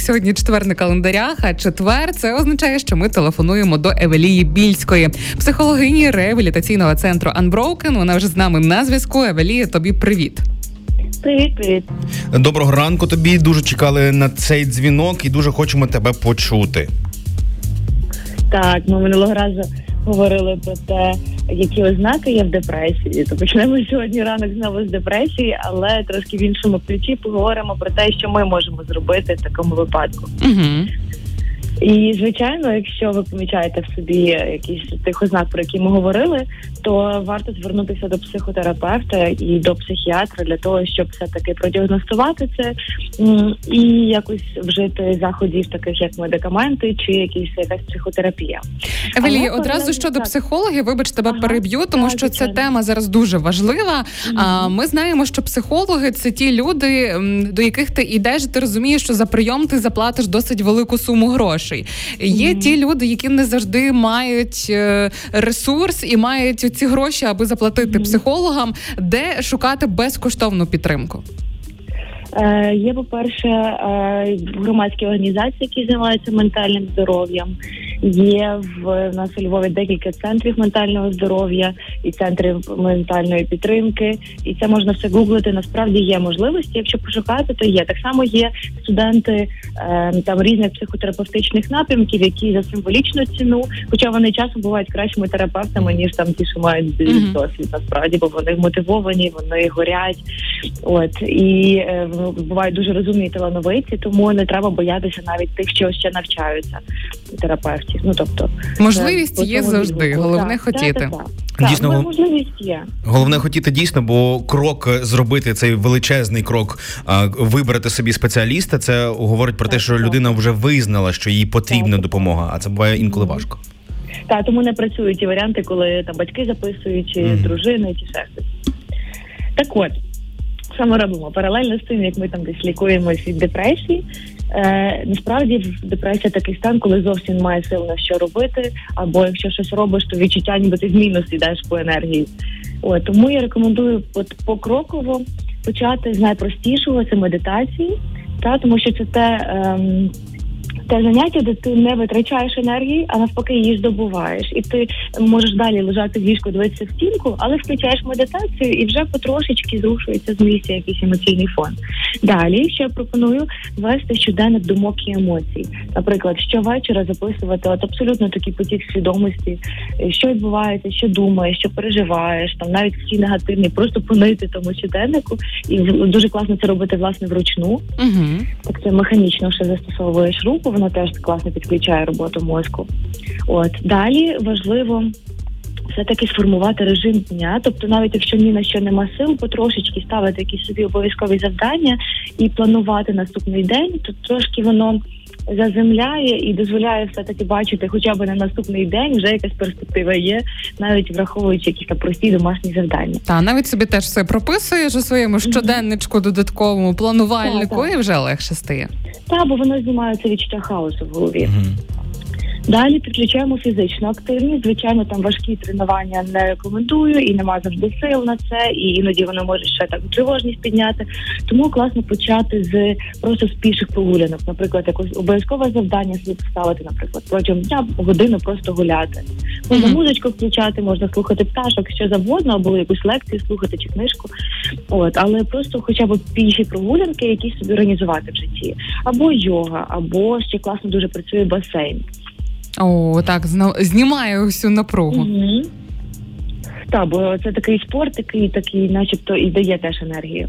Сьогодні четвер на календарях. А четвер це означає, що ми телефонуємо до Евелії Більської, психологині реабілітаційного центру Unbroken. Вона вже з нами на зв'язку. Евелія, тобі привіт. Привіт, привіт. Доброго ранку тобі. Дуже чекали на цей дзвінок і дуже хочемо тебе почути. Так, ми минулого разу говорили про те, які ознаки є в депресії. То почнемо сьогодні ранок знову з депресії, але трошки в іншому ключі поговоримо про те, що ми можемо зробити в такому випадку. Угу. І звичайно, якщо ви помічаєте в собі якісь тих ознак, про які ми говорили, то варто звернутися до психотерапевта і до психіатра для того, щоб все таки продіагностувати це і якось вжити заходів, таких як медикаменти чи якісь якась психотерапія. Евелія, Але одразу паралельно- щодо так. психологів, вибач, тебе Ага, переб'ю, тому так, що ця тема зараз дуже важлива. А ми знаємо, що психологи це ті люди, до яких ти йдеш, ти розумієш, що за прийом ти заплатиш досить велику суму грошей. Є Мгм. ті люди, які не завжди мають е, ресурс і мають ці гроші, аби заплатити Мгм. психологам, де шукати безкоштовну підтримку. Е, є, по-перше, е, громадські організації, які займаються ментальним здоров'ям. Є в нас у Львові декілька центрів ментального здоров'я і центрів ментальної підтримки. І це можна все гуглити. Насправді є можливості. Якщо пошукати, то є так само. Є студенти е, там різних психотерапевтичних напрямків, які за символічну ціну, хоча вони часом бувають кращими терапевтами ніж там ті, що мають Мгм. досвід. Насправді, бо вони мотивовані, вони горять. От і е, бувають дуже розумні талановиті, тому не треба боятися навіть тих, що ще навчаються терапевтів. Ну тобто Можливість є завжди, головне Так, хотіти. так, так, так. Дійсно, Так, гол- можливість є. Головне хотіти дійсно, бо крок е, зробити цей величезний крок, а, вибрати собі спеціаліста. Це говорить про те, що так. людина вже визнала, що їй потрібна Так. допомога, а це буває інколи важко. Та тому не працюють ті варіанти, коли там батьки записують, чи Мгм. дружини, чи ще. Так от, що ми робимо? Паралельно з тим, як ми там десь лікуємось від депресії. Е, насправді депресія такий стан, коли зовсім немає сил на що робити, або якщо щось робиш, то відчуття, ніби ти в мінус йдеш по енергії. От, тому я рекомендую от покроково почати з найпростішого це медитації, та тому що це те. Ем, те заняття, де ти не витрачаєш енергії, а навпаки її здобуваєш, і ти можеш далі лежати в ліжку, дивитися в стінку, але включаєш медитацію і вже потрошечки зрушується з місця якийсь емоційний фон. Далі ще я пропоную вести щоденник думок і емоцій. Наприклад, щовечора записувати от абсолютно такий потік свідомості, що відбувається, що думаєш, що переживаєш, там навіть всі негативні, просто понити тому щоденнику, і дуже класно це робити власне вручну. Угу. Так це механічно ще застосовуєш руку, воно теж класно підключає роботу мозку. От далі важливо. Все-таки сформувати режим дня, тобто навіть якщо ні на що нема сил, потрошечки ставити якісь собі обов'язкові завдання і планувати наступний день, то трошки воно заземляє і дозволяє все таки бачити, хоча б на наступний день вже якась перспектива є, навіть враховуючи якісь там прості домашні завдання. Та навіть собі теж все прописуєш у своєму щоденничку, додатковому планувальнику, Так, так. і вже легше стає. Та бо воно знімає це відчуття хаосу в голові. Мгм. Далі підключаємо фізичну активність. Звичайно, там важкі тренування не рекомендую і нема завжди сил на це, і іноді воно може ще так тривожність підняти. Тому класно почати з просто з піших прогулянок. Наприклад, якось обов'язкове завдання собі поставити, наприклад, протягом дня годину просто гуляти. Можна музичку включати, можна слухати пташок, що завгодно, або якусь лекцію слухати чи книжку. От, але просто хоча б піші прогулянки, якісь собі організувати в житті, або йога, або ще класно дуже працює басейн. О, так знімає усю напругу. Угу. Так, бо це такий спорт, який такий, начебто, і дає теж енергію.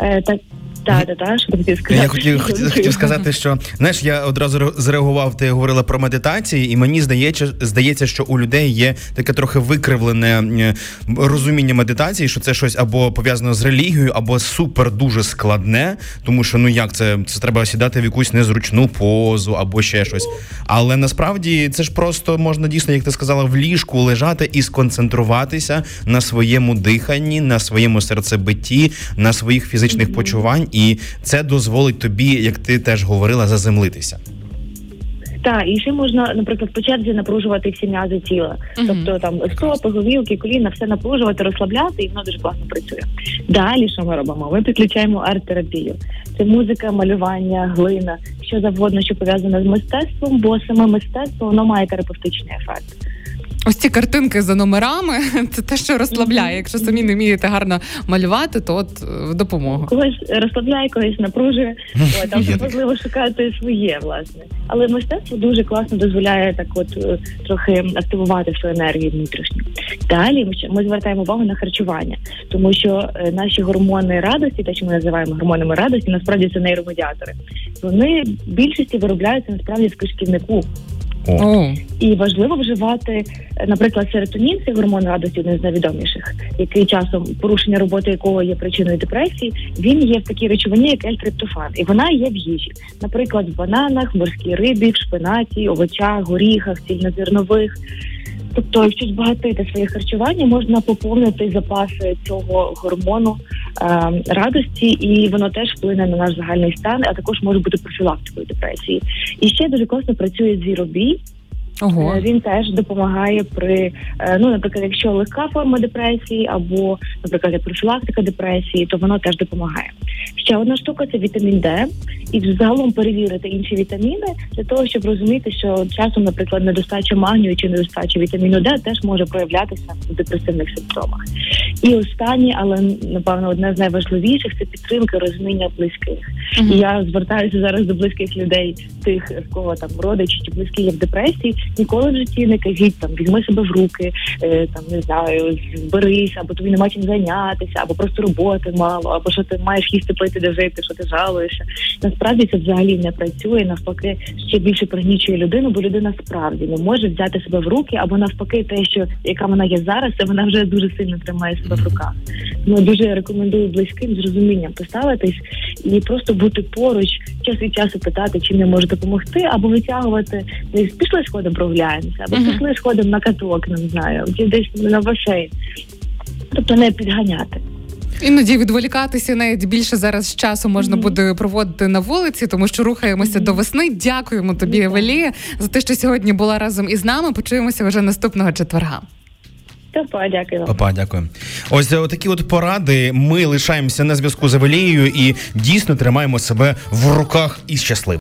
Е, так, так, так, так, що хотів сказати? Я хотів, хотів, хотів сказати, що знаєш, я одразу зреагував. Ти говорила про медитації, і мені здається, здається, що у людей є таке трохи викривлене розуміння медитації, що це щось або пов'язано з релігією, або супер дуже складне, тому що ну як це, це треба сідати в якусь незручну позу або ще щось. Але насправді це ж просто можна дійсно, як ти сказала, в ліжку лежати і сконцентруватися на своєму диханні, на своєму серцебитті, на своїх фізичних почувань, і це дозволить тобі, як ти теж говорила, заземлитися. Так, і ще можна, наприклад, по черзі напружувати всі м'язи тіла. Мгм. Тобто там стопи, говілки, коліна, все напружувати, розслабляти, і воно дуже класно працює. Далі, що ми робимо? Ми підключаємо арт-терапію. Це музика, малювання, глина, що завгодно, що пов'язане з мистецтвом, бо саме мистецтво воно має терапевтичний ефект. Ось ці картинки за номерами це те, що розслабляє. Якщо самі не вмієте гарно малювати, то от е, в допомогу. Когось розслабляє, когось напружує. Там важливо шукати своє, власне. Але мистецтво дуже класно дозволяє так, от е, трохи активувати свою енергію внутрішню. Далі ми звертаємо увагу на харчування, тому що е, наші гормони радості, те, що ми називаємо гормонами радості, насправді це нейромедіатори. Вони в більшості виробляються насправді в кишківнику. О. О, І важливо вживати, наприклад, серотонін, це гормон радості, один з найвідоміших, який часом порушення роботи якого є причиною депресії. Він є в такій речовині, як ельтриптофан, і вона є в їжі, наприклад, в бананах, морській рибі, в шпинаті, овочах, горіхах, цільнозернових. Тобто, якщо збагатити своє харчування, можна поповнити запаси цього гормону радості, і воно теж вплине на наш загальний стан, а також може бути профілактикою депресії. І ще дуже класно працює зіробій. ого. Е, Він теж допомагає при е, ну, наприклад, якщо легка форма депресії, або, наприклад, профілактика депресії, то воно теж допомагає. Ще одна штука це вітамін Д, і взагалом перевірити інші вітаміни для того, щоб розуміти, що часом, наприклад, недостача магнію чи недостача вітаміну Д теж може проявлятися в депресивних симптомах. І останнє, але напевно одне з найважливіших це підтримка розуміння близьких. Мгм. І я звертаюся зараз до близьких людей, тих, в кого там родичі чи близькі є в депресії. Ніколи в житті не кажіть там візьми себе в руки, е, там не знаю, зберись, або тобі нема чим зайнятися, або просто роботи мало, або що ти маєш їсти пити, де жити, що ти жалуєшся. Насправді це взагалі не працює. Навпаки, ще більше пригнічує людину, бо людина справді не може взяти себе в руки, або навпаки, те, що яка вона є зараз, це вона вже дуже сильно тримає себе в руках. Ну дуже рекомендую близьким з розумінням поставитись і просто бути поруч, час від часу питати, чим я можу допомогти, або витягувати десь пішли сходом прогуляємося, або пішли сходом на каток, не знаю, чи десь на басейн. Тобто не підганяти. Іноді відволікатися навіть більше зараз часу можна Мгм. буде проводити на вулиці, тому що рухаємося до весни. Дякуємо тобі, Ну, так. Евелія, за те, що сьогодні була разом із нами. Почуємося вже наступного четверга. Та дякую. Папа, дякую. Ось е, такі от поради. Ми лишаємося на зв'язку з Евелією і дійсно тримаємо себе в руках і щасливо.